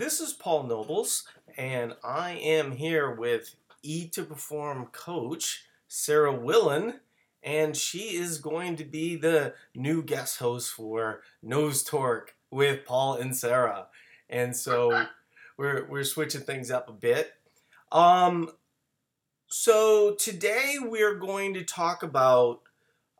This is Paul Nobles, and I am here with E to Perform coach Sarah Willen, and she is going to be the new guest host for Nose Torque with Paul and Sarah. And so we're we're switching things up a bit. Um, so today we're going to talk about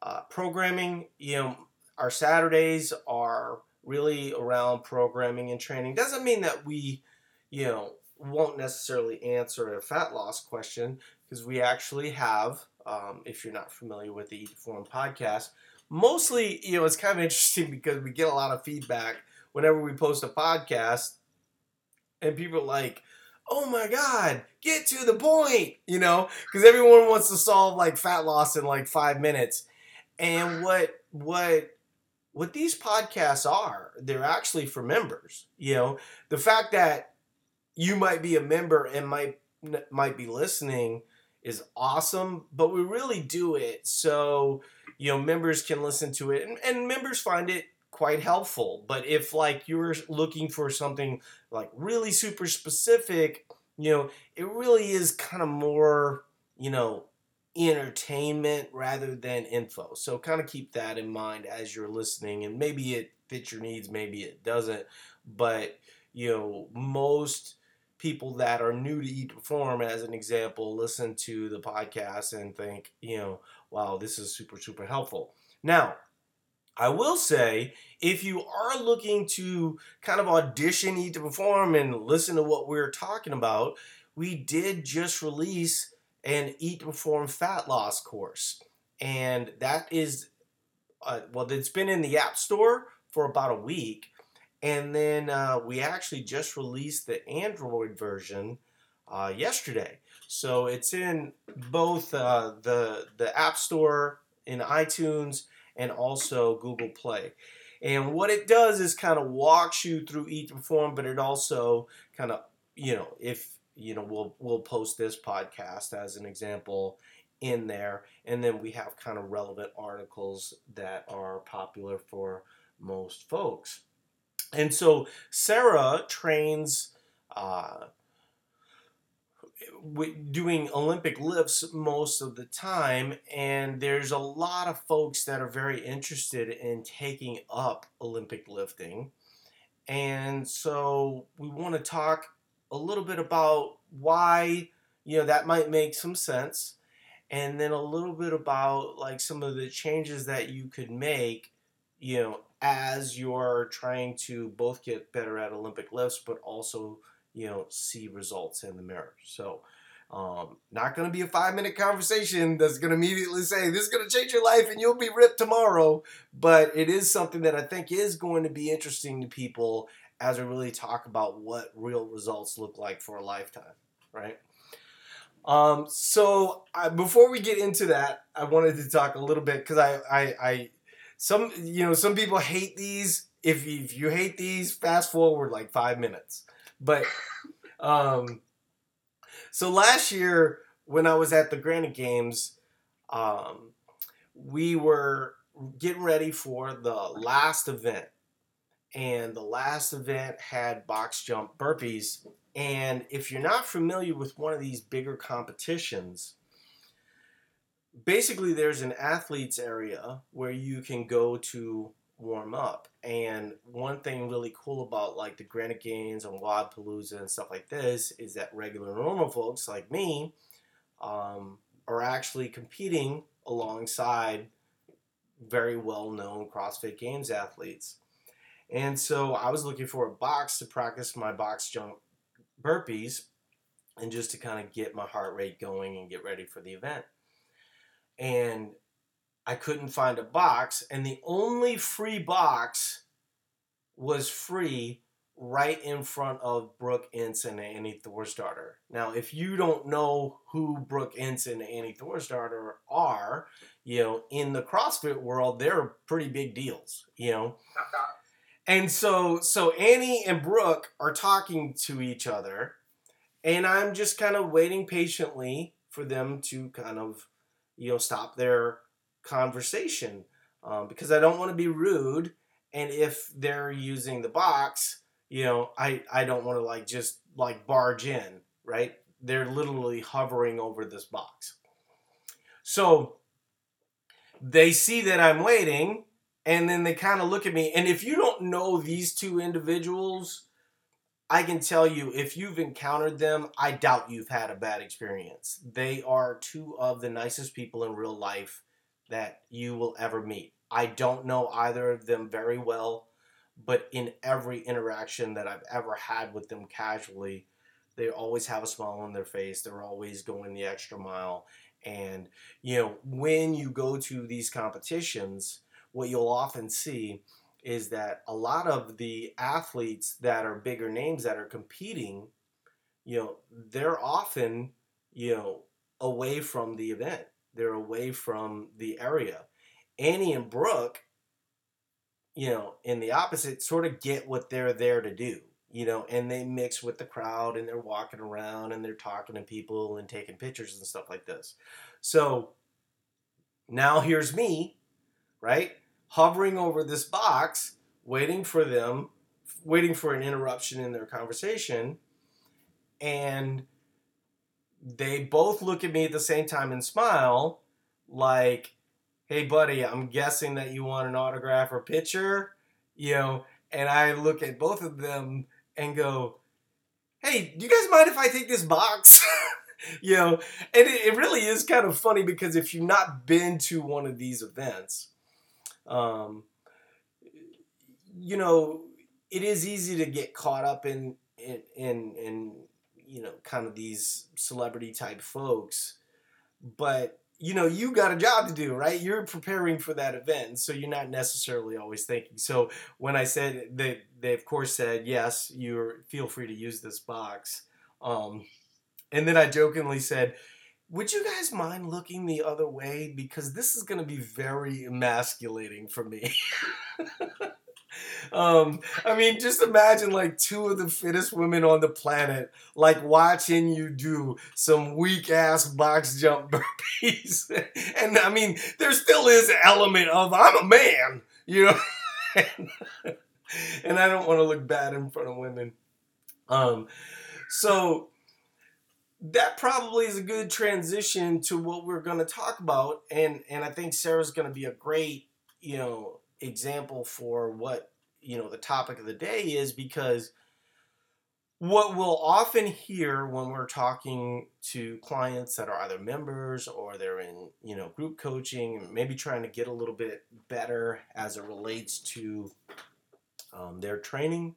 uh, programming. You know, our Saturdays are really around programming and training. Doesn't mean that we, you know, won't necessarily answer a fat loss question because we actually have. Um, if you're not familiar with the Eat Form podcast, mostly, you know, it's kind of interesting because we get a lot of feedback whenever we post a podcast, and people like, oh my god get to the point you know because everyone wants to solve like fat loss in like five minutes and what what what these podcasts are they're actually for members you know? The fact that you might be a member and might might be listening is awesome but we really do it so you know members can listen to it and, and members find it quite helpful. But if like you're looking for something like really super specific you know it really is kind of more you know entertainment rather than info. So kind of keep that in mind as you're listening, and maybe it fits your needs, maybe it doesn't. But you know, most people that are new to Eat Perform, as an example, listen to the podcast and think, you know, wow, this is super super helpful. Now. I will say, if you are looking to kind of audition Eat to Perform and listen to what we're talking about, we did just release an Eat to Perform Fat Loss course. And that is, uh, well, it's been in the App Store for about a week. And then uh, we actually just released the Android version uh, yesterday. So it's in both uh, the, the App Store, in iTunes, and also Google Play. And what it does is kind of walks you through Eat to Perform, but it also kind of, you know, if you know we'll we'll post this podcast as an example in there. And then we have kind of relevant articles that are popular for most folks. And so sarah trains uh, doing olympic lifts most of the time. And there's a lot of folks that are very interested in taking up olympic lifting. And so we want to talk a little bit about why you know that might make some sense and then a little bit about like some of the changes that you could make you know as you're trying to both get better at olympic lifts but also you know see results in the mirror. So um, not going to be a five minute conversation that's going to immediately say this is going to change your life and you'll be ripped tomorrow but it is something that i think is going to be interesting to people as we really talk about what real results look like for a lifetime, right? Um, so I, before we get into that, I wanted to talk a little bit because I, I, I, some, you know, some people hate these. If you, if you hate these, fast forward like five minutes. But, um, so last year when I was at the Granite Games, um, we were getting ready for the last event and the last event had box jump burpees. And if you're not familiar with one of these bigger competitions, basically there's an athletes area where you can go to warm up. And one thing really cool about like the Granite Games and Wodapalooza and stuff like this is that regular normal folks like me um, are actually competing alongside very well known CrossFit Games athletes. And so I was looking for a box to practice my box jump burpees and just to kind of get my heart rate going and get ready for the event. And I couldn't find a box, and the only free box was free right in front of Brooke Ence and Annie Thorisdottir. Now, if you don't know who Brooke Ence and Annie Thorisdottir are, you know, in the CrossFit world, they're pretty big deals, you know. And so so Annie and Brooke are talking to each other and I'm just kind of waiting patiently for them to kind of you know stop their conversation um, because I don't want to be rude and if they're using the box you know, I I don't want to like just like barge in, right? They're literally hovering over this box. So they see that I'm waiting and then they kind of look at me and if you don't know these two individuals, I can tell you if you've encountered them, I doubt you've had a bad experience. They are two of the nicest people in real life that you will ever meet. I don't know either of them very well but in every interaction that I've ever had with them casually, they always have a smile on their face. They're always going the extra mile. And, you know, when you go to these competitions, what you'll often see is that a lot of the athletes that are bigger names that are competing, you know, they're often, you know, away from the event. They're away from the area. Annie and Brooke you know, in the opposite, sort of get what they're there to do, you know, and they mix with the crowd and they're walking around and they're talking to people and taking pictures and stuff like this. So now here's me, right? Hovering over this box, waiting for them, waiting for an interruption in their conversation. And they both look at me at the same time and smile, like, hey buddy, I'm guessing that you want an autograph or picture, you know, and I look at both of them and go, hey, do you guys mind if I take this box? you know, and it, it, really is kind of funny because if you've not been to one of these events, um, you know, it is easy to get caught up in in in, in you know kind of these celebrity type folks, but you know you got a job to do right? You're preparing for that event so you're not necessarily always thinking. So when i said they they of course said yes you feel free to use this box um, and then i jokingly said would you guys mind looking the other way? Because this is going to be very emasculating for me um, I mean, just imagine like two of the fittest women on the planet, like watching you do some weak ass box jump burpees. and I mean, there still is an element of I'm a man, you know. and I don't want to look bad in front of women. Um, so that probably is a good transition to what we're going to talk about, and and I think Sarah's going to be a great, you know, example for what you know the topic of the day is because what we'll often hear when we're talking to clients that are either members or they're in you know group coaching maybe trying to get a little bit better as it relates to um, their training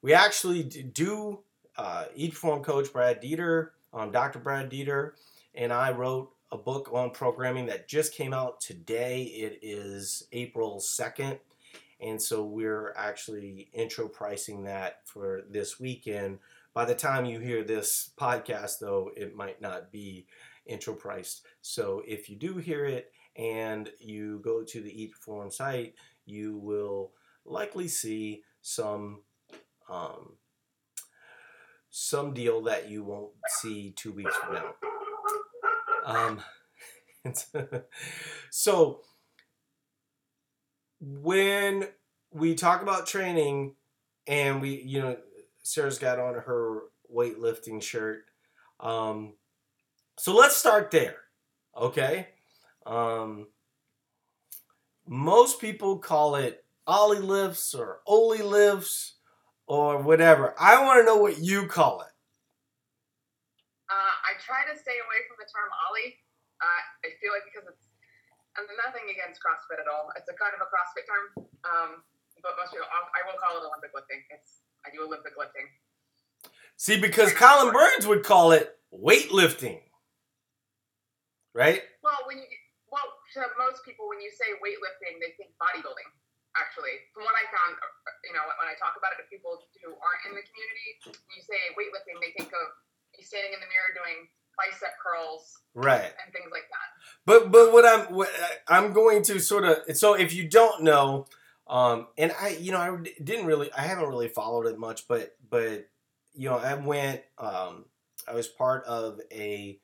we actually do uh, eat perform coach brad dieter um, dr brad dieter and i wrote a book on programming that just came out today. It is April 2nd. And so we're actually intro pricing that for this weekend. By the time you hear this podcast, though, it might not be intro priced. So if you do hear it and you go to the Eat Perform site, you will likely see some um, some deal that you won't see two weeks from now. Um, so when we talk about training and we, you know, Sarah's got on her weightlifting shirt. Um, so let's start there. Okay. Um, most people call it Ollie lifts or Oli lifts or whatever. I want to know what you call it. Uh, I try to stay away from the term Ollie. Uh, I feel like because it's, and nothing against CrossFit at all. It's a kind of a CrossFit term, um, but most people, I will call it Olympic lifting. It's I do Olympic lifting. See, because Colin Burns would call it weightlifting, right? Well, when you well to most people, when you say weightlifting, they think bodybuilding. Actually, from what I found, you know, when I talk about it to people who aren't in the community, when you say weightlifting, they think of you standing in the mirror doing bicep curls, right, and things like that. But but what I'm what I'm going to sort of so if you don't know, um, and I you know I didn't really I haven't really followed it much, but but you know I went um, I was part of a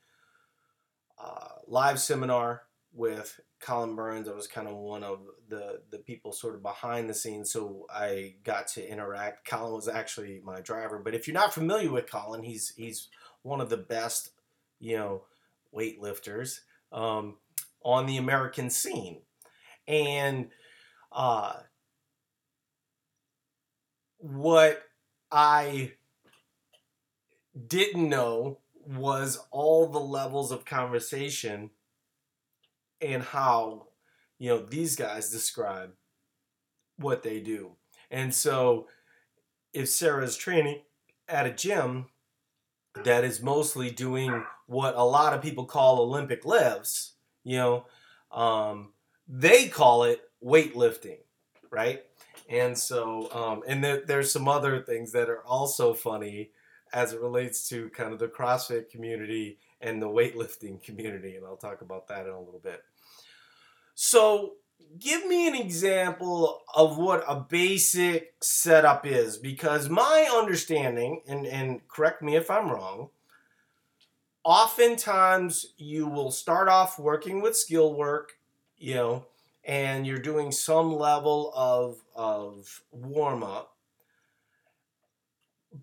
uh, live seminar with Colin Burns. I was kind of one of the the people sort of behind the scenes, so I got to interact. Colin was actually my driver, but if you're not familiar with Colin, he's he's one of the best, you know, weightlifters um, on the American scene, and uh, what I didn't know was all the levels of conversation and how you know these guys describe what they do. And so if Sarah's training at a gym that is mostly doing what a lot of people call Olympic lifts, you know, um, they call it weightlifting, right? And so, um, and there, there's some other things that are also funny as it relates to kind of the CrossFit community and the weightlifting community, and I'll talk about that in a little bit. So, give me an example of what a basic setup is, because my understanding, and, and correct me if I'm wrong, oftentimes you will start off working with skill work, you know, and you're doing some level of, of warm up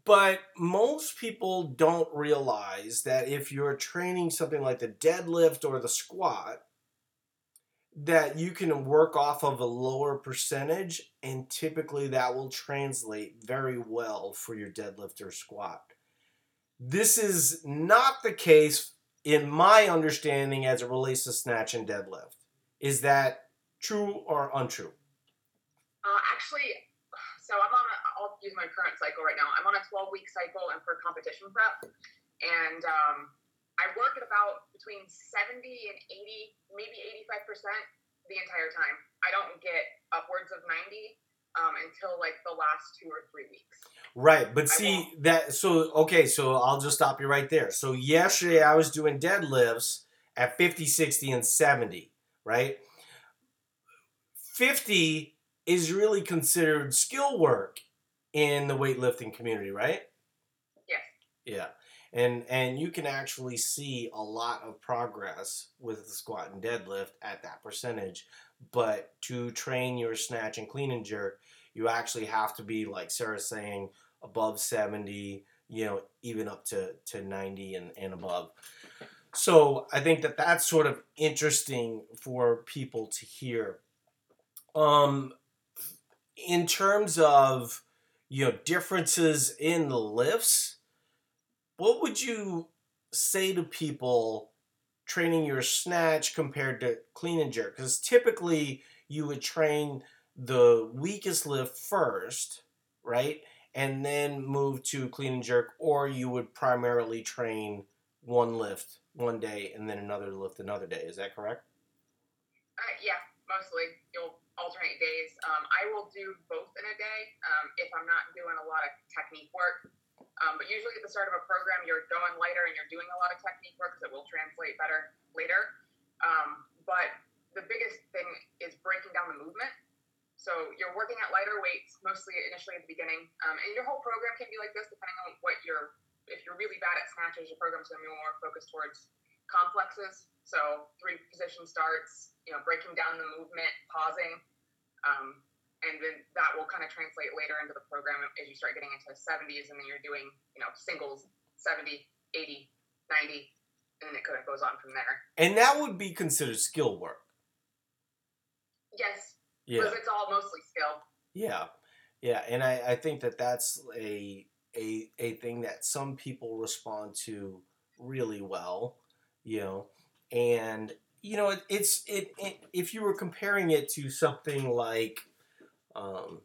but most people don't realize that if you're training something like the deadlift or the squat, that you can work off of a lower percentage, and typically that will translate very well for your deadlift or squat. This is not the case in my understanding as it relates to snatch and deadlift. Is that true or untrue? Uh, actually, so I'm on I'll use my current cycle right now. I'm on a 12 week cycle and for competition prep. And um, I work at about between 70 and 80, maybe 85% the entire time. I don't get upwards of 90 um, until like the last two or three weeks. Right, but see that so okay, so I'll just stop you right there. So yesterday I was doing deadlifts at 50, 60 and 70, right? 50 is really considered skill work in the weightlifting community, right? Yeah. Yeah. And and you can actually see a lot of progress with the squat and deadlift at that percentage. But to train your snatch and clean and jerk, you actually have to be like Sarah's saying above 70, you know, even up to, to 90 and, and above. So I think that that's sort of interesting for people to hear. Um, in terms of you know differences in the lifts what would you say to people training your snatch compared to clean and jerk? Because typically you would train the weakest lift first right? And then move to clean and jerk or you would primarily train one lift one day and then another lift another day. Is that correct? Uh, yeah mostly. You'll alternate days. Um, I will do both in a day um, if I'm not doing a lot of technique work. Um, but usually at the start of a program, you're going lighter and you're doing a lot of technique work because it will translate better later. Um, but the biggest thing is breaking down the movement. So you're working at lighter weights mostly initially at the beginning, um, and your whole program can be like this depending on what you're. If you're really bad at snatches, your program's going to be more focused towards complexes. So three position starts, you know, breaking down the movement, pausing, um, and then that will kind of translate later into the program as you start getting into the 70s and then you're doing, you know, singles 70, 80, 90, and then it kind of goes on from there. And that would be considered skill work. Yes. Yeah. Because it's all mostly skill. Yeah. Yeah, and I, I think that that's a a a thing that some people respond to really well, you know, and you know, it, it's it, it, If you were comparing it to something like, um,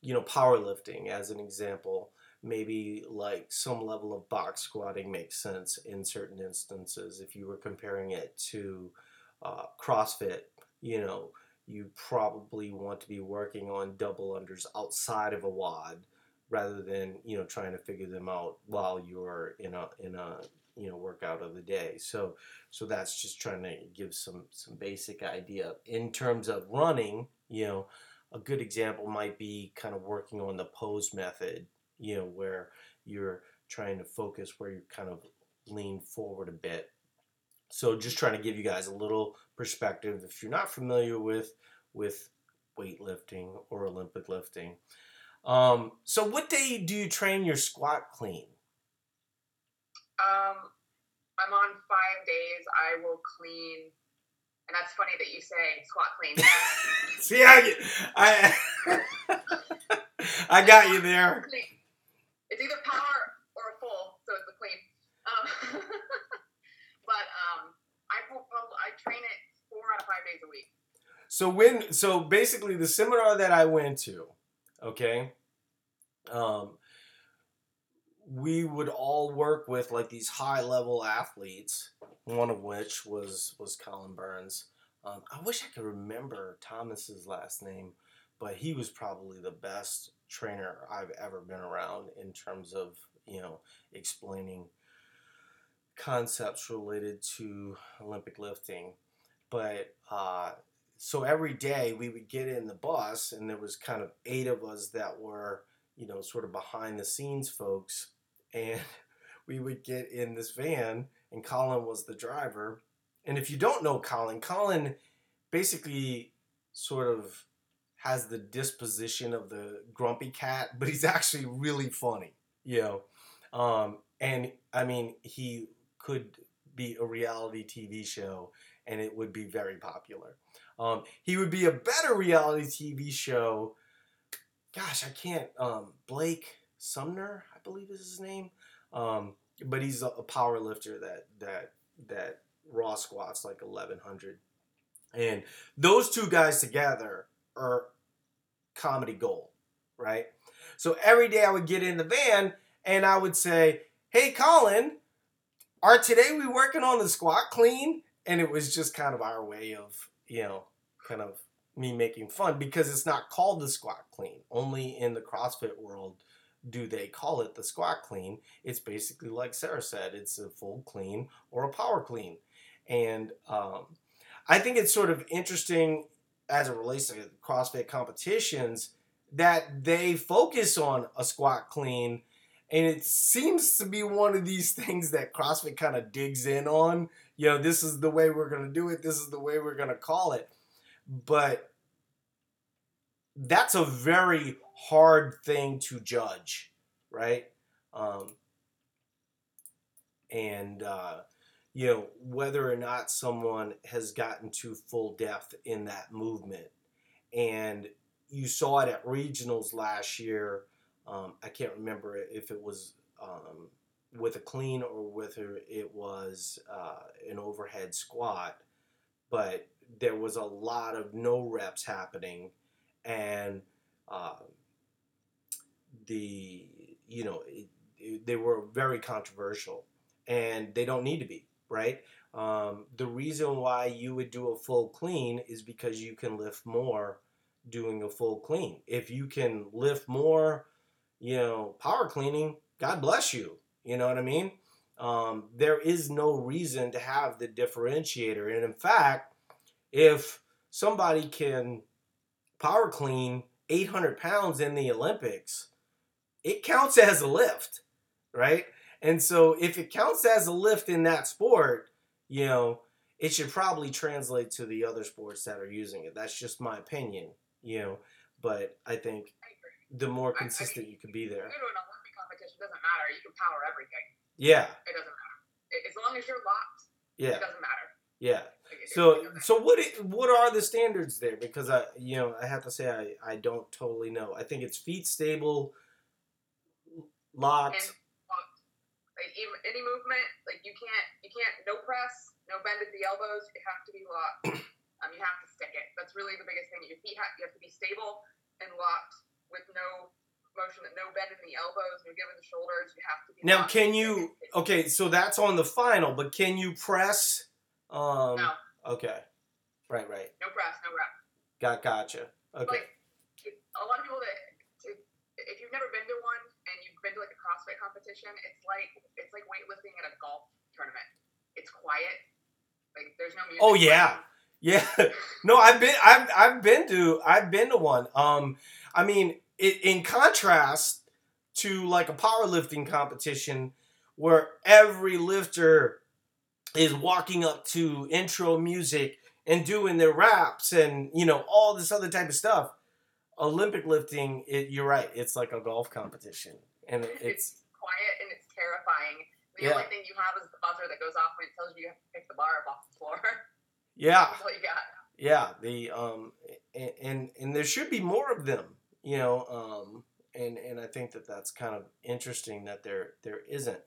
you know, powerlifting as an example, maybe like some level of box squatting makes sense in certain instances. If you were comparing it to uh, CrossFit, you know, you probably want to be working on double unders outside of a WOD rather than you know trying to figure them out while you're in a in a you know workout of the day so so that's just trying to give some some basic idea in terms of running you know a good example might be kind of working on the pose method you know where you're trying to focus where you kind of lean forward a bit So just trying to give you guys a little perspective if you're not familiar with with weightlifting or Olympic lifting. Um, so what day do you train your squat clean? Um, I'm on five days. I will clean, and that's funny that you say squat clean. See, I, I, I got you there. It's either power or a full, so it's a clean. Um, but um, I I train it four out of five days a week. So when so basically the seminar that I went to, okay, um, we would all work with like these high level athletes. One of which was was Colin Burns. Um, I wish I could remember Thomas's last name, but he was probably the best trainer I've ever been around in terms of you know explaining concepts related to Olympic lifting. But uh, so every day we would get in the bus, and there was kind of eight of us that were you know sort of behind the scenes folks, and we would get in this van, and Colin was the driver. And if you don't know Colin, Colin basically sort of has the disposition of the grumpy cat, but he's actually really funny, you know. Um, and I mean, he could be a reality TV show and it would be very popular. Um, he would be a better reality TV show. Gosh, I can't. Um, Blaine Sumner, believe is his name. Um, but he's a, a power lifter that that that raw squats like 1100 and those two guys together are comedy gold right? So every day i would get in the van and i would say hey colin are today we working on the squat clean? And it was just kind of our way of you know kind of me making fun because it's not called the squat clean only in the crossfit world do they call it the squat clean it's basically like sarah said it's a full clean or a power clean and um, i think it's sort of interesting as it relates to crossfit competitions that they focus on a squat clean and it seems to be one of these things that CrossFit kind of digs in on. You know, this is the way we're going to do it, this is the way we're going to call it. But that's a very hard thing to judge, right? Um, and, uh, you know, whether or not someone has gotten to full depth in that movement. And you saw it at regionals last year um, I can't remember if it was um, with a clean or whether it was uh, an overhead squat, but there was a lot of no reps happening, and uh, the you know they were very controversial, and they don't need to be right. Um, the reason why you would do a full clean is because you can lift more doing a full clean. If you can lift more you know, power cleaning, God bless you. You know what I mean? Um, there is no reason to have the differentiator. And in fact, if somebody can power clean 800 pounds in the Olympics, it counts as a lift, right? And so if it counts as a lift in that sport, you know, it should probably translate to the other sports that are using it. That's just my opinion, you know. But I think the more consistent I, I you can be there. You go to an Olympic competition, doesn't matter. You can power everything. Yeah. It doesn't matter. As long as you're locked, yeah. it doesn't matter. Yeah. So so what what are the standards there? Because I you know I have to say I, I don't totally know. I think it's feet stable, locked. And, like any movement, like you can't you can't no press, no bend at the elbows. You have to be locked. um, you have to stick it. That's really the biggest thing. Your feet have you have to be stable and locked with no motion, no bend in the elbows, no giving the shoulders. You have to be. Now, can you? Okay, so that's on the final, but can you press? Um, no. Okay. Right. Right. No press. No rep. Got. Gotcha. Okay. Like, a lot of people that if you've never been to one CrossFit competition, it's like it's like weightlifting at a golf tournament. It's quiet. Like there's no music. Oh yeah. Yeah, no, I've been, I've, I've been to, I've been to one. Um, I mean, it, in contrast to like a powerlifting competition where every lifter is walking up to intro music and doing their raps and you know all this other type of stuff. Olympic lifting, it, you're right. It's like a golf competition, and it- it's quiet and it's terrifying. The Yeah. only thing you have is the buzzer that goes off when it tells you you have to pick the bar up off the floor. yeah, That's you got. yeah. The um, and and, and there should be more of them, you know. Um, and and I think that that's kind of interesting that there there isn't.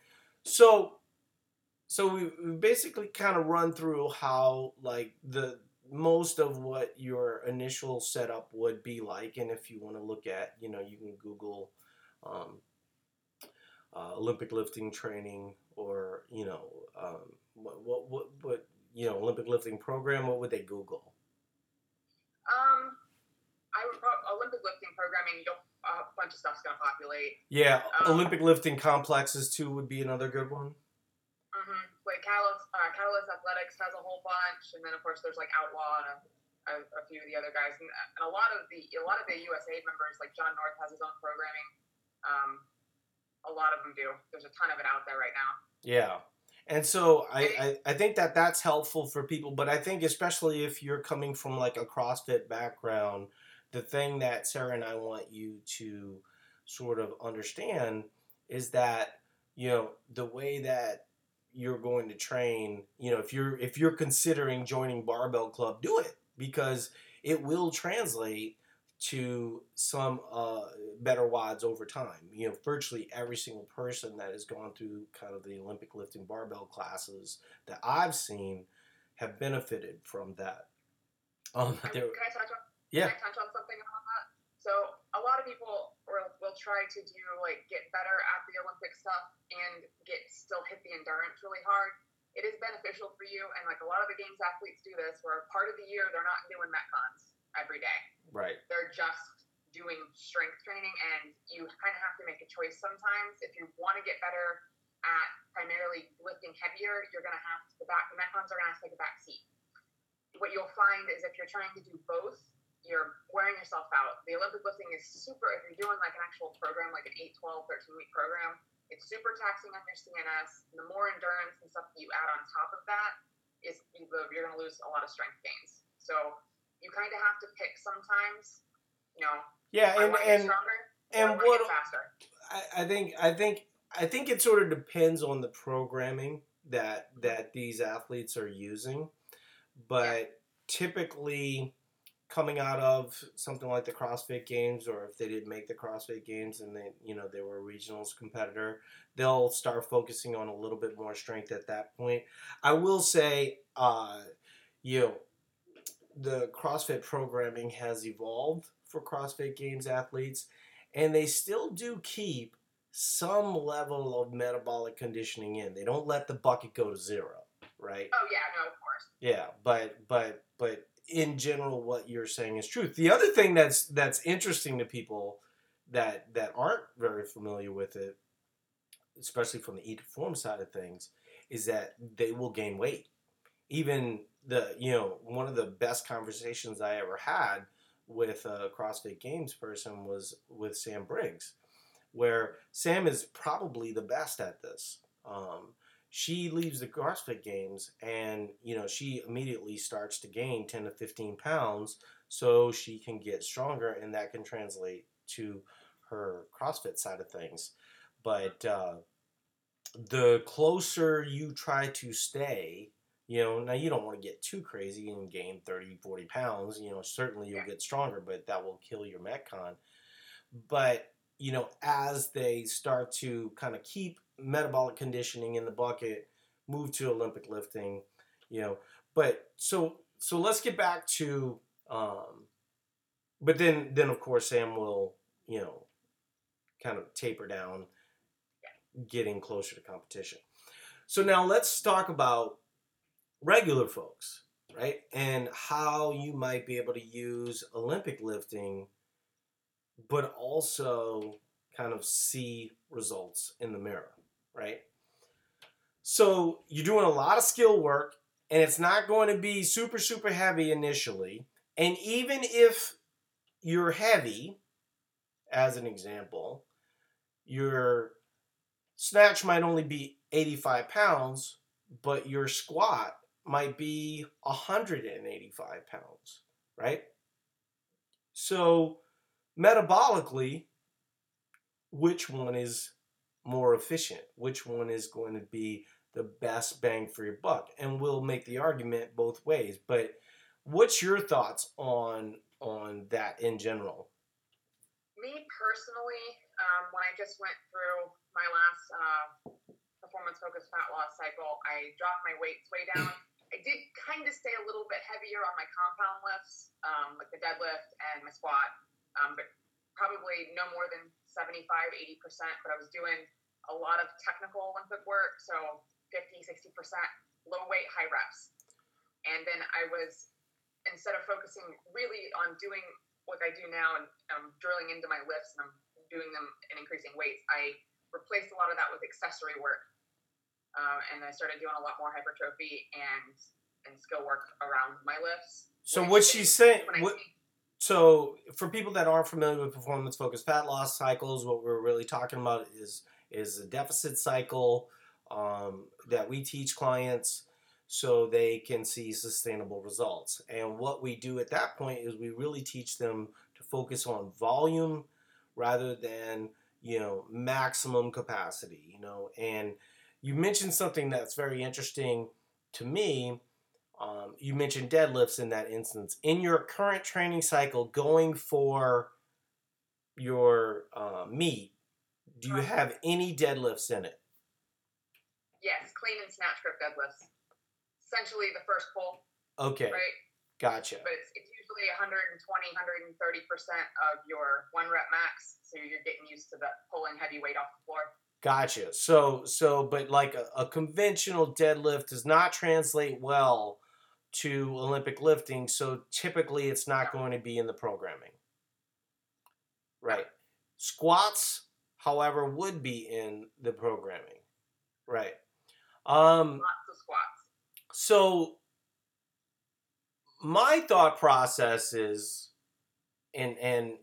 So so we, we basically kind of run through how like the most of what your initial setup would be like and if you want to look at you know you can google um, uh, olympic lifting training or you know um, what, what what what you know olympic lifting program what would they google Um, I would pro- Olympic lifting programming. You'll a bunch of stuff's gonna populate. yeah Um, olympic lifting complexes too would be another good one Mm-hmm. Like Catalyst, uh, Catalyst Athletics has a whole bunch, and then of course there's like Outlaw and a, a, a few of the other guys, and, and a lot of the a lot of the USA members, like Jon North, has his own programming. Um, a lot of them do. There's a ton of it out there right now. Yeah. And so I, I, I think that that's helpful for people, but I think especially if you're coming from like a CrossFit background, the thing that Sarah and I want you to sort of understand is that, you know, the way that you're going to train, you know, if you're if you're considering joining Barbell Club, do it because it will translate to some uh, better WODs over time. You know, virtually every single person that has gone through kind of the Olympic lifting barbell classes that I've seen have benefited from that. Um, Can there, I touch on? yeah, Can I touch on something on that? So a lot of people will, will try to do like get better at the Olympic stuff and get still hit the endurance really hard. It is beneficial for you, and like a lot of the games athletes do this, where part of the year they're not doing metcons every day. Right, They're just doing strength training, and you kind of have to make a choice sometimes. If you want to get better at primarily lifting heavier, you're gonna have to, the back the metcons are gonna have to take a back seat. What you'll find is if you're trying to do both, you're wearing yourself out. The Olympic lifting is super, if you're doing like an actual program, like an 8, 12, 13 week program, it's super taxing on your CNS. The more endurance and stuff that you add on top of that is you're going to lose a lot of strength gains. So you kind of have to pick sometimes, you know, yeah, and want to get and stronger and or I wanna what faster. I, I think I think I think it sort of depends on the programming that that these athletes are using, but typically coming out of something like the CrossFit Games, or if they didn't make the CrossFit Games and they you know they were a regionals competitor, they'll start focusing on a little bit more strength at that point. I will say, uh, you know, the CrossFit programming has evolved for CrossFit Games athletes, and they still do keep some level of metabolic conditioning in. They don't let the bucket go to zero, right? Oh yeah, no, of course. Yeah, but but but in general, what you're saying is truth. The other thing that's that's interesting to people that that aren't very familiar with it, especially from the eat to perform side of things, is that they will gain weight. Even the you know one of the best conversations I ever had with a CrossFit Games person was with Sam Briggs, where Sam is probably the best at this. Um, she leaves the CrossFit Games and you know she immediately starts to gain 10 to 15 pounds so she can get stronger and that can translate to her CrossFit side of things. But uh, the closer you try to stay, you know, now you don't want to get too crazy and gain 30, 40 pounds. You know, certainly you'll get stronger, but that will kill your Metcon. But, you know, as they start to kind of keep metabolic conditioning in the bucket, move to Olympic lifting, you know. But so so let's get back to um but then then of course Sam will, you know, kind of taper down getting closer to competition. So now let's talk about regular folks, right? And how you might be able to use Olympic lifting but also kind of see results in the mirror, right? So you're doing a lot of skill work and it's not going to be super, super heavy initially. And even if you're heavy, as an example, your snatch might only be 85 pounds, but your squat might be 185 pounds, right? So, metabolically, which one is more efficient? Which one is going to be the best bang for your buck? And we'll make the argument both ways. But what's your thoughts on on that in general? Me personally, um, when I just went through my last uh, performance focused fat loss cycle, I dropped my weights way down. I did kind of stay a little bit heavier on my compound lifts, um, like the deadlift and my squat, um, but probably no more than 75, 80%. But I was doing a lot of technical Olympic work, so 50, 60% low weight, high reps. And then I was, instead of focusing really on doing what I do now and um, drilling into my lifts and I'm doing them and increasing weights, I replaced a lot of that with accessory work. Uh, and I started doing a lot more hypertrophy and and skill work around my lifts. So what she's saying, what, so for people that aren't familiar with performance focused fat loss cycles, what we're really talking about is is a deficit cycle um, that we teach clients so they can see sustainable results. And what we do at that point is we really teach them to focus on volume rather than you know maximum capacity. You know, and you mentioned something that's very interesting to me um, you mentioned deadlifts in that instance. In your current training cycle, going for your uh, meet, do you have any deadlifts in it? yes, clean and snatch grip deadlifts. Essentially the first pull, Okay, right? gotcha. But it's, it's usually 120, 130% of your one rep max. So you're getting used to the pulling heavy weight off the floor. Gotcha. So, so, but like a, a conventional deadlift does not translate well to Olympic lifting. So typically, it's not going to be in the programming. Right. Squats, however, would be in the programming. Right. Um. Lots of squats. So my thought process is, and and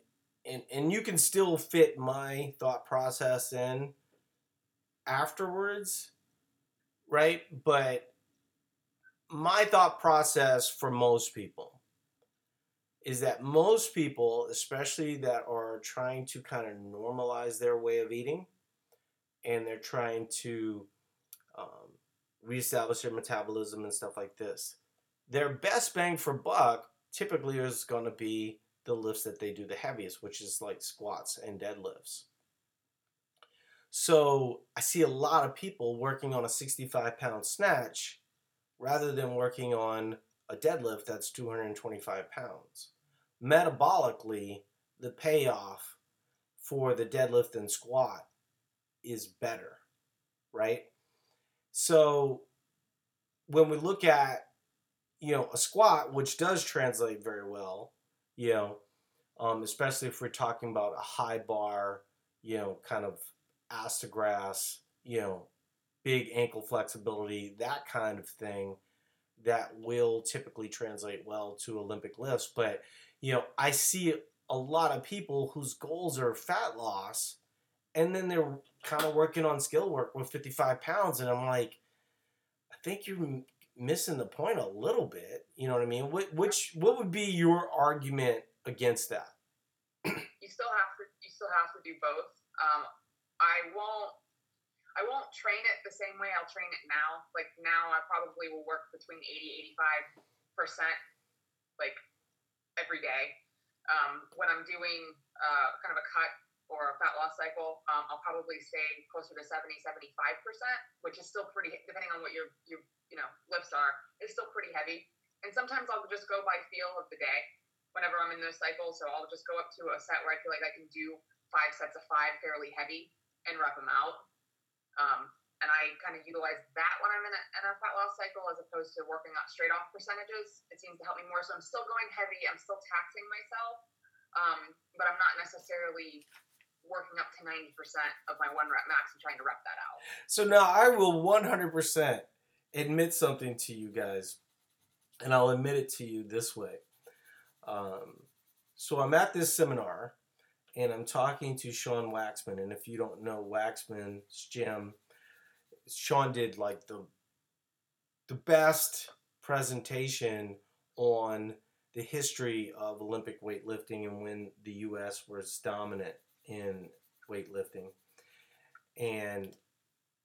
and and you can still fit my thought process in afterwards, right? But my thought process for most people is that most people, especially that are trying to kind of normalize their way of eating, and they're trying to um, reestablish their metabolism and stuff like this. Their best bang for buck typically is going to be the lifts that they do the heaviest, which is like squats and deadlifts. So I see a lot of people working on a 65 pound snatch rather than working on a deadlift that's 225 pounds. Metabolically, the payoff for the deadlift and squat is better, right? So when we look at you know a squat, which does translate very well, you know, um, especially if we're talking about a high bar, you know, kind of ass to grass, you know, big ankle flexibility, that kind of thing, that will typically translate well to Olympic lifts. But you know, I see a lot of people whose goals are fat loss, and then they're kind of working on skill work with 55 pounds, and I'm like, I think you're missing the point a little bit. You know what I mean? What which what would be your argument against that? you still have to you still have to do both. Um, I won't I won't train it the same way I'll train it now. Like now I probably will work between 80 85 percent like every day. Um, when I'm doing uh, kind of a cut or a fat loss cycle, um, I'll probably stay closer to 70 75 percent, which is still pretty depending on what your your you know lifts are. It's still pretty heavy. And sometimes I'll just go by feel of the day whenever I'm in those cycles. So I'll just go up to a set where I feel like I can do five sets of five fairly heavy and rep them out. Um, and I kind of utilize that when I'm in a, in a fat loss cycle as opposed to working out straight off percentages. It seems to help me more. So I'm still going heavy. I'm still taxing myself, um, but I'm not necessarily working up to 90% of my one rep max and trying to rep that out. So now I will 100% admit something to you guys, and I'll admit it to you this way. Um, so I'm at this seminar, and I'm talking to Sean Waxman, and if you don't know Waxman's gym, Sean did like the the best presentation on the history of Olympic weightlifting and when the U.S. was dominant in weightlifting and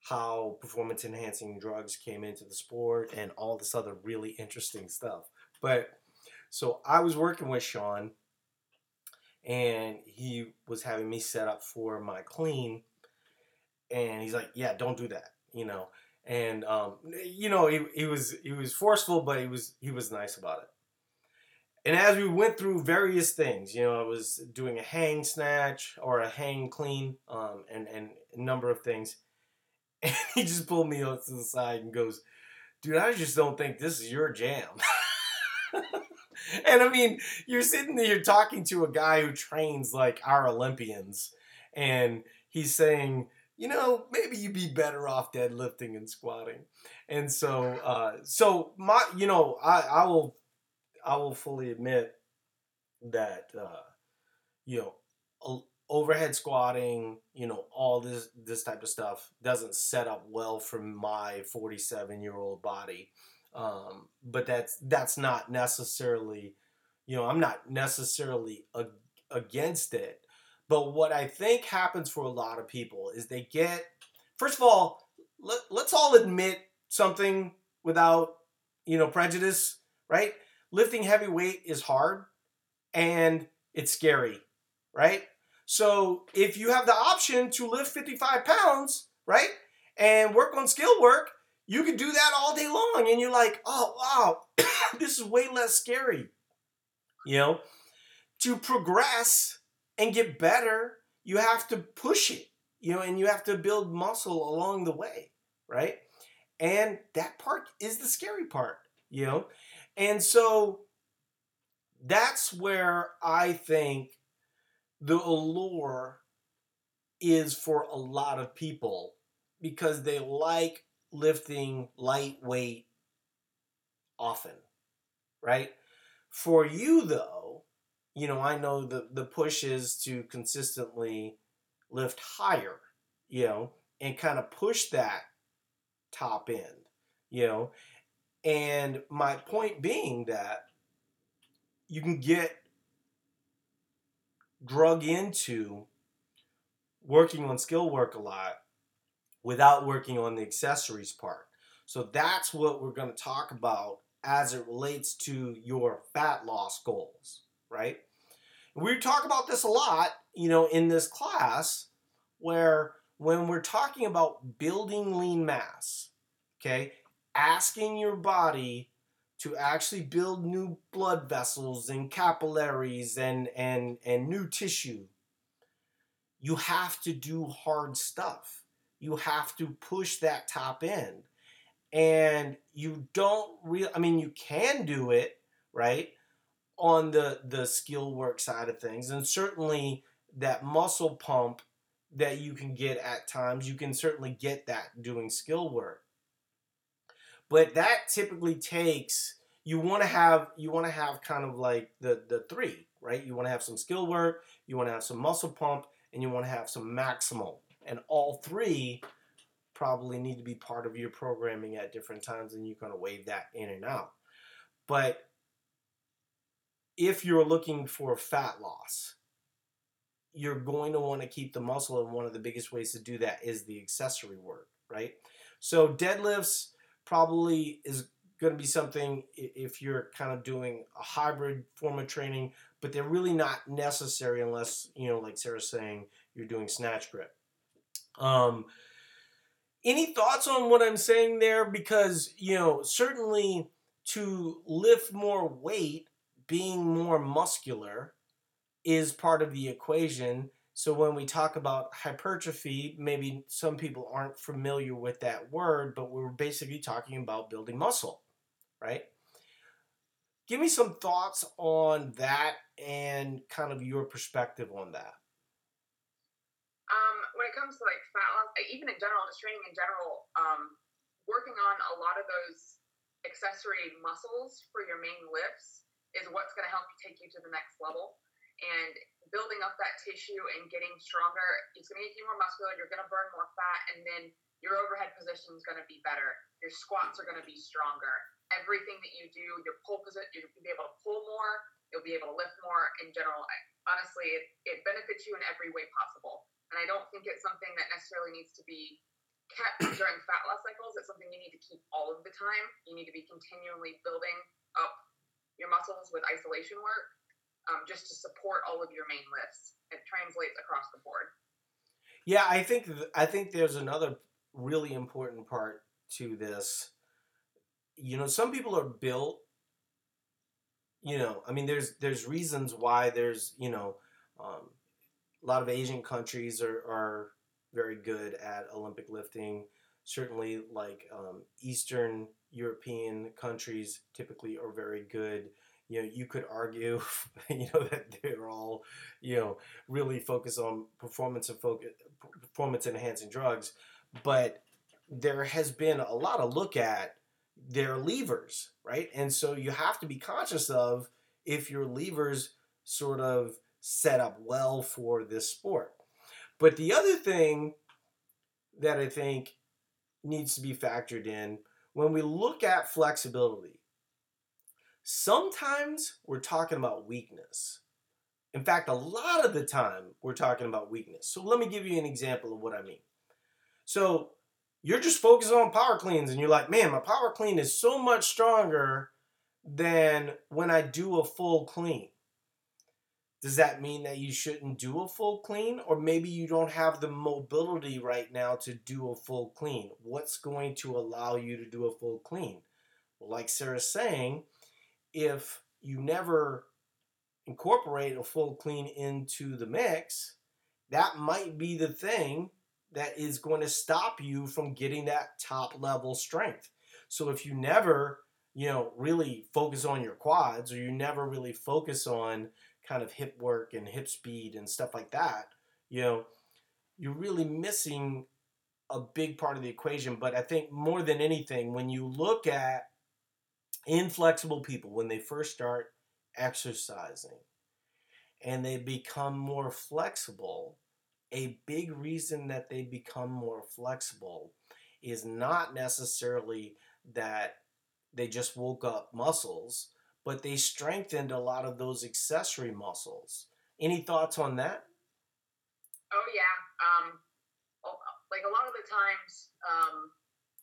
how performance enhancing drugs came into the sport and all this other really interesting stuff. But so I was working with Sean and he was having me set up for my clean and he's like, "Yeah, don't do that," you know. And um, you know, he, he was he was forceful, but he was he was nice about it. And as we went through various things, you know, I was doing a hang snatch or a hang clean, um, and and a number of things. And he just pulled me to the side and goes, "Dude, I just don't think this is your jam." and I mean, you're sitting there you're talking to a guy who trains like our Olympians, and he's saying, you know, maybe you'd be better off deadlifting and squatting. And so, uh, so my, you know, I, I will, I will fully admit that, uh, you know, overhead squatting, you know, all this, this type of stuff doesn't set up well for my 47 year old body. Um, but that's, that's not necessarily, you know, I'm not necessarily against it but what I think happens for a lot of people is they get, first of all, let, let's all admit something without, you know, prejudice, right? Lifting heavy weight is hard and it's scary, right? So if you have the option to lift 55 pounds, right, and work on skill work, you can do that all day long. And you're like, oh, wow, this is way less scary. You know, to progress and get better, you have to push it, you know, and you have to build muscle along the way, right? And that part is the scary part, you know? And so that's where I think the allure is for a lot of people because they like lifting lightweight often, right? For you, though, you know, I know the the push is to consistently lift higher, you know, and kind of push that top end, you know. And my point being that you can get drug into working on skill work a lot without working on the accessories part. So that's what we're going to talk about as it relates to your fat loss goals, right? we talk about this a lot, you know, in this class, where when we're talking about building lean mass, okay, asking your body to actually build new blood vessels and capillaries and and and new tissue you have to do hard stuff you have to push that top end. And you don't really i mean you can do it right on the the skill work side of things. And certainly that muscle pump that you can get at times you can certainly get that doing skill work. But that typically takes you want to have you want to have kind of like the the three right? You want to have some skill work you want to have some muscle pump and you want to have some maximal and all three probably need to be part of your programming at different times and you're going to wave that in and out but if you're looking for fat loss, you're going to want to keep the muscle, and one of the biggest ways to do that is the accessory work, right? So deadlifts probably is going to be something if you're kind of doing a hybrid form of training, but they're really not necessary unless you know, like Sarah's saying, you're doing snatch grip. Um, any thoughts on what I'm saying there? Because you know, certainly to lift more weight being more muscular is part of the equation. So when we talk about hypertrophy, maybe some people aren't familiar with that word, but we're basically talking about building muscle, right? Give me some thoughts on that and kind of your perspective on that. Comes to like fat loss, even in general, just training in general, um, working on a lot of those accessory muscles for your main lifts is what's going to help you take you to the next level. And building up that tissue and getting stronger, it's going to make you more muscular. You're going to burn more fat, and then your overhead position is going to be better. Your squats are going to be stronger. Everything that you do, your pull position, you'll be able to pull more. You'll be able to lift more. In general, honestly, it, it benefits you in every way possible. And I don't think it's something that necessarily needs to be kept during fat loss cycles. It's something you need to keep all of the time. You need to be continually building up your muscles with isolation work um, just to support all of your main lifts. It translates across the board. Yeah, I think th- I think there's another really important part to this. You know, some people are built. You know, I mean, there's there's reasons why there's you know, um, a lot of Asian countries are are very good at Olympic lifting. Certainly, like um, Eastern European countries typically are very good. You know, you could argue, you know, that they're all, you know, really focused on performance and focus, performance enhancing drugs, but there has been a lot of look at their levers, right? And so you have to be conscious of if your levers sort of set up well for this sport. But the other thing that I think needs to be factored in when we look at flexibility, sometimes we're talking about weakness. In fact, a lot of the time we're talking about weakness. So let me give you an example of what I mean. So you're just focused on power cleans and you're like, man, my power clean is so much stronger than when I do a full clean. Does that mean that you shouldn't do a full clean? Or maybe you don't have the mobility right now to do a full clean. What's going to allow you to do a full clean? Well, like Sarah's saying, if you never incorporate a full clean into the mix, that might be the thing that is going to stop you from getting that top level strength. So if you never, you know, really focus on your quads or you never really focus on kind of hip work and hip speed and stuff like that, you know, you're really missing a big part of the equation. But I think more than anything, when you look at inflexible people, when they first start exercising and they become more flexible, a big reason that they become more flexible is not necessarily that they just woke up muscles, but they strengthened a lot of those accessory muscles. Any thoughts on that? Oh yeah, um, like a lot of the times, um,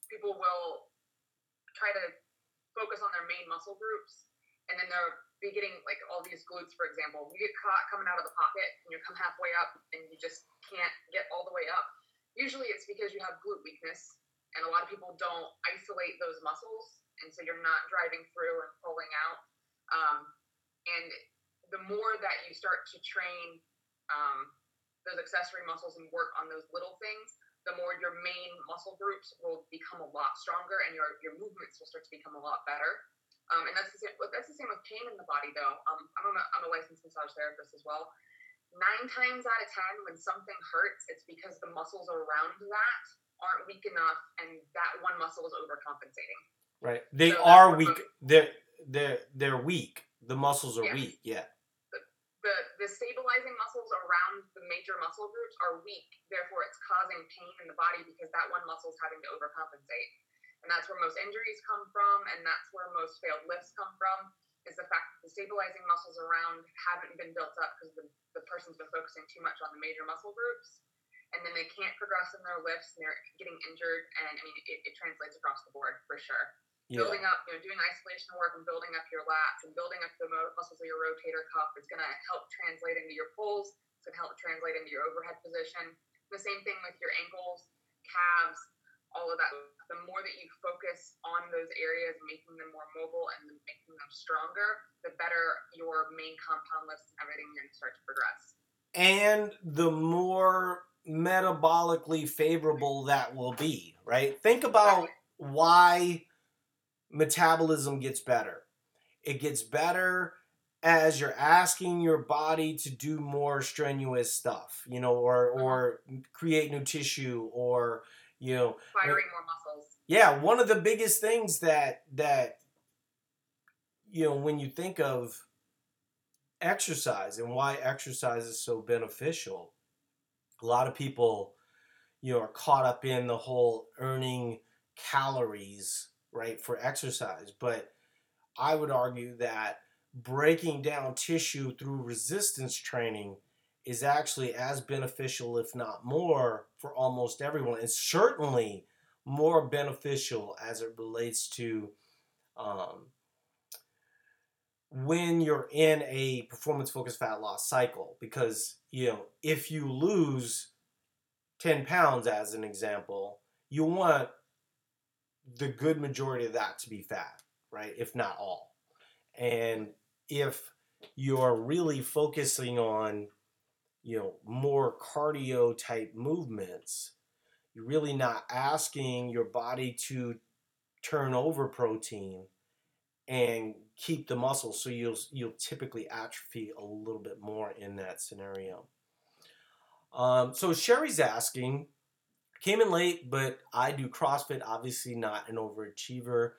people will try to focus on their main muscle groups, and then they're be getting like all these glutes, for example. You get caught coming out of the pocket, and you come halfway up, and you just can't get all the way up. Usually, it's because you have glute weakness, and a lot of people don't isolate those muscles, and so you're not driving through and pulling out. Um, and the more that you start to train um, those accessory muscles and work on those little things, the more your main muscle groups will become a lot stronger, and your your movements will start to become a lot better. Um, and that's the same. That's the same with pain in the body, though. Um, I'm a, I'm a licensed massage therapist as well. Nine times out of ten, when something hurts, it's because the muscles around that aren't weak enough, and that one muscle is overcompensating. Right. They so are weak. They're they're they're weak. The muscles are yeah. weak. Yeah. The, the the stabilizing muscles around the major muscle groups are weak. Therefore, it's causing pain in the body because that one muscle is having to overcompensate and that's where most injuries come from, and that's where most failed lifts come from. Is the fact that the stabilizing muscles around haven't been built up because the, the person's been focusing too much on the major muscle groups, and then they can't progress in their lifts, and they're getting injured. And I mean, it, it translates across the board for sure. Yeah. Building up, you know, doing isolation work and building up your lats and building up the muscles of your rotator cuff is going to help translate into your pulls. It's going to help translate into your overhead position. The same thing with your ankles, calves, all of that the more that you focus on those areas, making them more mobile and making them stronger, the better your main compound lifts and everything are going to start to progress. And the more metabolically favorable that will be, right? Think about why metabolism gets better. It gets better as you're asking your body to do more strenuous stuff, you know, or uh-huh. or create new tissue or you know firing more muscles yeah one of the biggest things that that you know when you think of exercise and why exercise is so beneficial a lot of people you know are caught up in the whole earning calories right for exercise. But i would argue that breaking down tissue through resistance training is actually as beneficial if not more for almost everyone and certainly more beneficial as it relates to um, when you're in a performance focused fat loss cycle. Because you know if you lose 10 pounds as an example you want the good majority of that to be fat right? If not all. And if you're really focusing on you know more cardio type movements you're really not asking your body to turn over protein and keep the muscle. So you'll you'll typically atrophy a little bit more in that scenario. Um, so sherry's asking came in late but i do crossfit obviously not an overachiever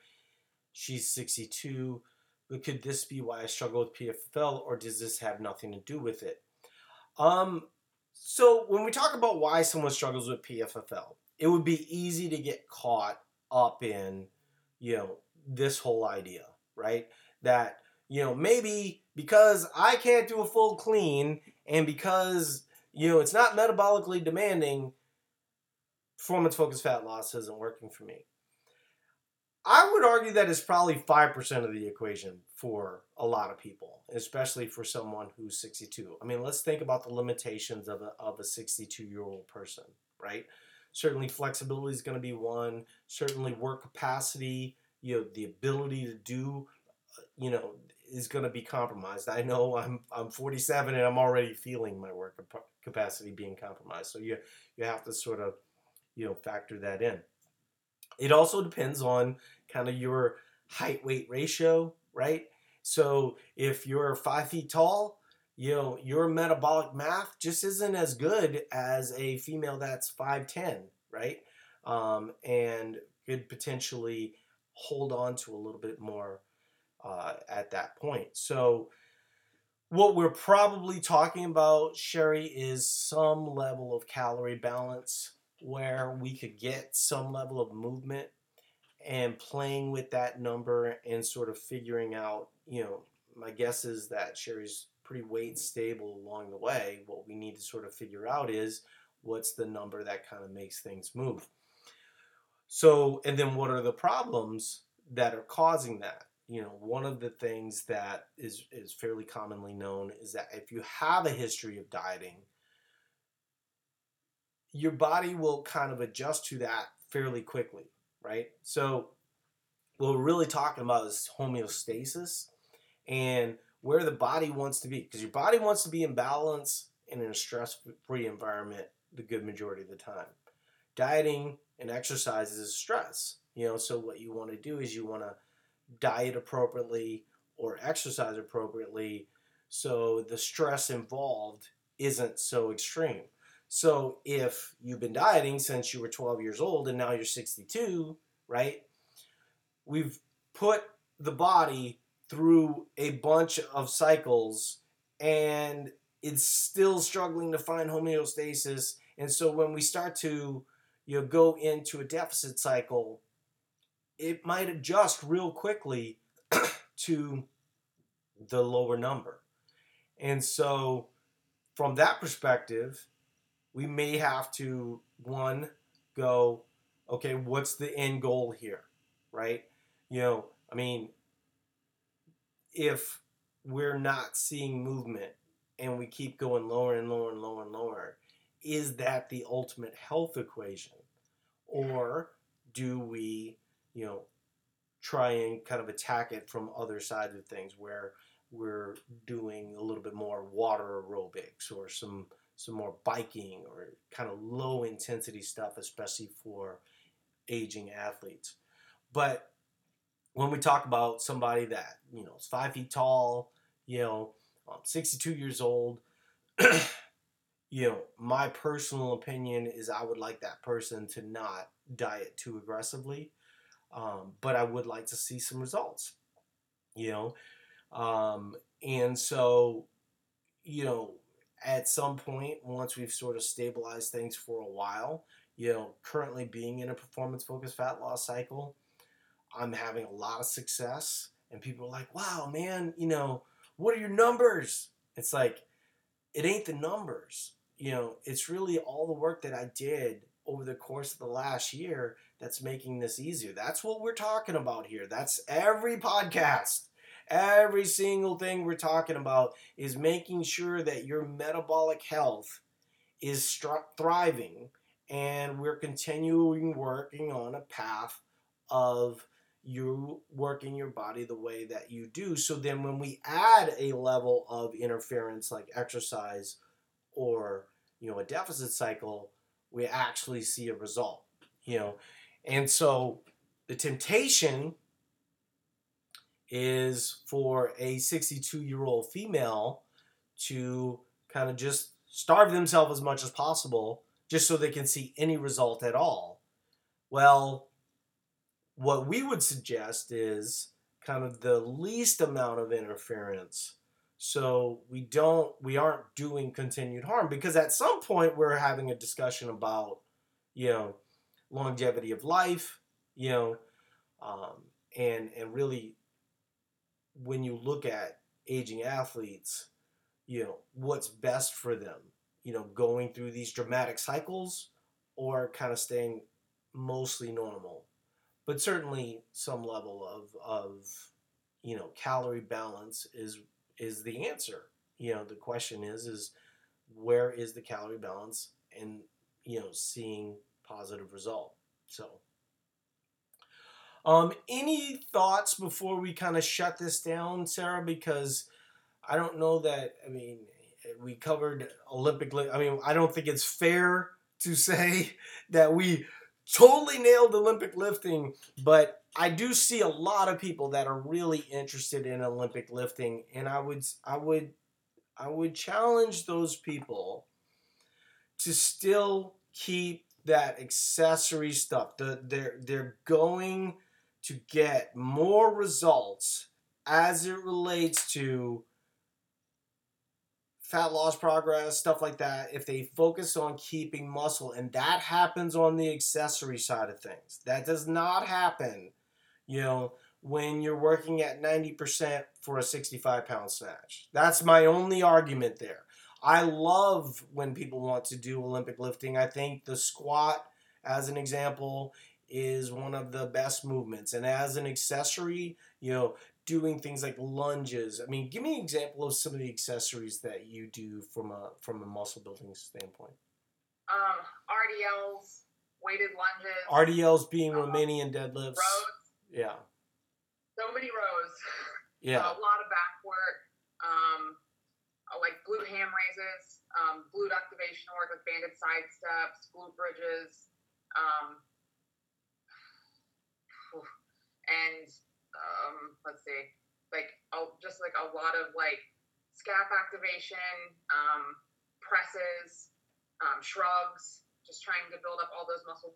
she's 62 but could this be why i struggle with pffl or does this have nothing to do with it um, so when we talk about why someone struggles with pffl it would be easy to get caught up in you know this whole idea right? That, you know, maybe because I can't do a full clean and because, you know, it's not metabolically demanding, performance focused fat loss isn't working for me. I would argue that it's probably 5% of the equation for a lot of people, especially for someone who's 62. I mean, let's think about the limitations of a, of a 62 year old person, right? Certainly, flexibility is going to be one, certainly, work capacity, you know the ability to do you know is going to be compromised i know i'm i'm 47 and i'm already feeling my work capacity being compromised so you you have to sort of you know factor that in. It also depends on kind of your height weight ratio right? So if you're five feet tall you know your metabolic math just isn't as good as a female that's 5'10 right? Um, and could potentially hold on to a little bit more uh, at that point. So, what we're probably talking about, Sherry, is some level of calorie balance where we could get some level of movement and playing with that number and sort of figuring out, you know, my guess is that Sherry's pretty weight stable along the way. What we need to sort of figure out is what's the number that kind of makes things move. So, and then what are the problems that are causing that? You know, one of the things that is is fairly commonly known is that if you have a history of dieting, your body will kind of adjust to that fairly quickly, right? So, what we're really talking about is homeostasis and where the body wants to be because your body wants to be in balance and in a stress-free environment the good majority of the time. Dieting and exercise is stress. You know, so what you want to do is you want to diet appropriately or exercise appropriately so the stress involved isn't so extreme. So if you've been dieting since you were 12 years old and now you're 62, right? We've put the body through a bunch of cycles and it's still struggling to find homeostasis. And so when we start to you know, go into a deficit cycle, it might adjust real quickly to the lower number. And so, from that perspective, we may have to one go, okay, what's the end goal here, right? You know, I mean, if we're not seeing movement and we keep going lower and lower and lower and lower, is that the ultimate health equation? Or do we, you know, try and kind of attack it from other sides of things where we're doing a little bit more water aerobics or some some more biking or kind of low intensity stuff, especially for aging athletes. But when we talk about somebody that you know is five feet tall, you know, um, 62 years old, you know, my personal opinion is I would like that person to not diet too aggressively, um, but I would like to see some results, you know. Um, and so, you know, at some point, once we've sort of stabilized things for a while, you know, currently being in a performance focused fat loss cycle, I'm having a lot of success. And people are like, wow, man, you know, what are your numbers? It's like, it ain't the numbers. You know, it's really all the work that I did over the course of the last year that's making this easier. That's what we're talking about here. That's every podcast. Every single thing we're talking about is making sure that your metabolic health is thriving and we're continuing working on a path of you working your body the way that you do. So then when we add a level of interference like exercise or you know a deficit cycle, we actually see a result. You know, and so the temptation is for a 62 year old female to kind of just starve themselves as much as possible just so they can see any result at all. Well, what we would suggest is kind of the least amount of interference so we don't we aren't doing continued harm because at some point we're having a discussion about you know longevity of life you know um, and and really when you look at aging athletes you know what's best for them you know going through these dramatic cycles or kind of staying mostly normal but certainly some level of of you know calorie balance is is the answer. You know, the question is is where is the calorie balance and you know seeing positive result. So um any thoughts before we kind of shut this down, Sarah because I don't know that I mean we covered Olympic I mean I don't think it's fair to say that we totally nailed Olympic lifting, but I do see a lot of people that are really interested in Olympic lifting, and I would I would I would challenge those people to still keep that accessory stuff. The, they're they're going to get more results as it relates to fat loss progress, stuff like that, if they focus on keeping muscle, and that happens on the accessory side of things. That does not happen, you know, when you're working at 90% for a 65 pound snatch. That's my only argument there. I love when people want to do Olympic lifting. I think the squat, as an example, is one of the best movements. And as an accessory, you know, doing things like lunges. I mean, give me an example of some of the accessories that you do from a from a muscle building standpoint. Um, RDLs, weighted lunges. RDLs being um, Romanian deadlifts. Rows. Yeah. So many rows. Yeah. a lot of back work. Um, like glute ham raises, um, glute activation work with banded side steps, glute bridges, um, and um, let's see, like oh, just like a lot of like scap activation, um, presses, um, shrugs, just trying to build up all those muscles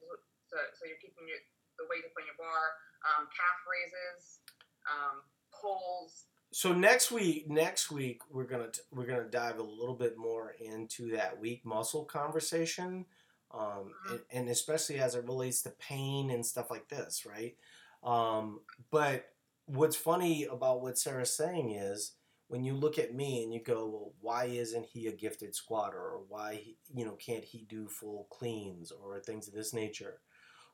so, so you're keeping your, the weight up on your bar, um, calf raises, um, pulls. So next week, next week we're gonna we're gonna dive a little bit more into that weak muscle conversation, um, mm-hmm. and, and, especially as it relates to pain and stuff like this, right? Um, but what's funny about what Sarah's saying is when you look at me and you go, well, why isn't he a gifted squatter, or why you know can't he do full cleans or things of this nature?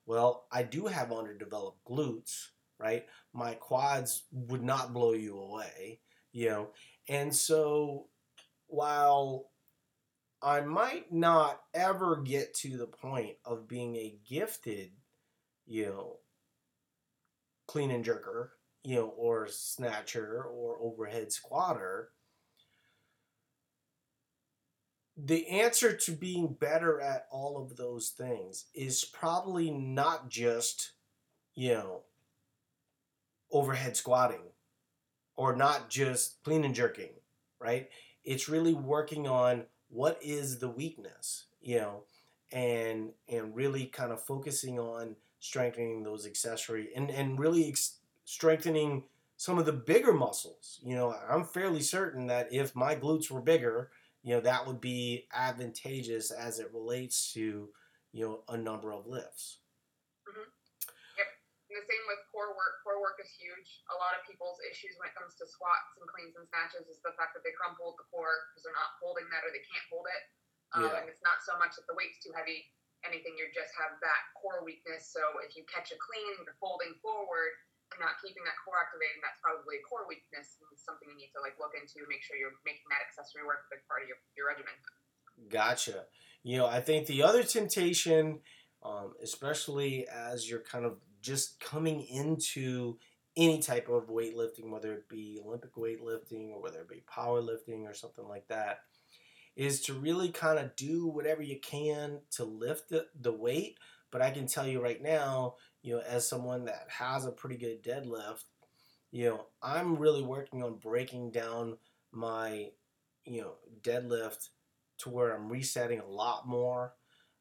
Well, I do have underdeveloped glutes, right? My quads would not blow you away, you know, and so while I might not ever get to the point of being a gifted, you know, clean and jerker, you know, or snatcher or overhead squatter, the answer to being better at all of those things is probably not just, you know, overhead squatting or not just clean and jerking, right? It's really working on what is the weakness, you know, and and really kind of focusing on strengthening those accessory and and really ex- strengthening some of the bigger muscles. You know, I'm fairly certain that if my glutes were bigger, you know, that would be advantageous as it relates to, you know, a number of lifts. And the same with core work. Core work is huge. A lot of people's issues when it comes to squats and cleans and snatches is the fact that they crumple the core because they're not holding that or they can't hold it. Um, Yeah. And it's not so much that the weight's too heavy. Anything, you just have that core weakness. So if you catch a clean, you're folding forward, and not keeping that core activated, that's probably a core weakness and something you need to like look into. Make sure you're making that accessory work a big part of your, your regimen. Gotcha. You know, I think the other temptation, um, especially as you're kind of just coming into any type of weightlifting, whether it be Olympic weightlifting or whether it be powerlifting or something like that, is to really kind of do whatever you can to lift the, the weight. But I can tell you right now, you know, as someone that has a pretty good deadlift, you know, I'm really working on breaking down my, you know, deadlift to where I'm resetting a lot more,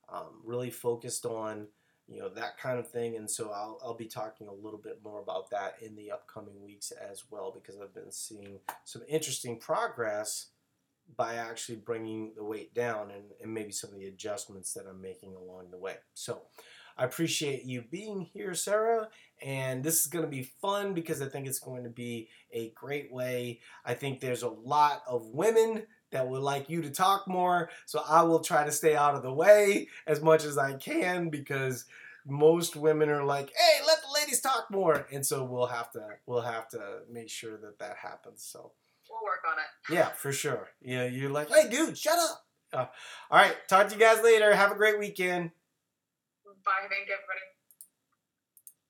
um, really focused on you know that kind of thing, and so I'll I'll be talking a little bit more about that in the upcoming weeks as well because I've been seeing some interesting progress by actually bringing the weight down and, and maybe some of the adjustments that I'm making along the way. So I appreciate you being here, Sarah, and this is going to be fun because I think it's going to be a great way. I think there's a lot of women that would like you to talk more. So I will try to stay out of the way as much as I can because most women are like, "Hey, let the ladies talk more," and so we'll have to we'll have to make sure that that happens. So We'll work on it. yeah, for sure. Yeah, you're like, "Hey, dude, shut up." Uh, all right, talk to you guys later. Have a great weekend. Bye. Thank you, everybody.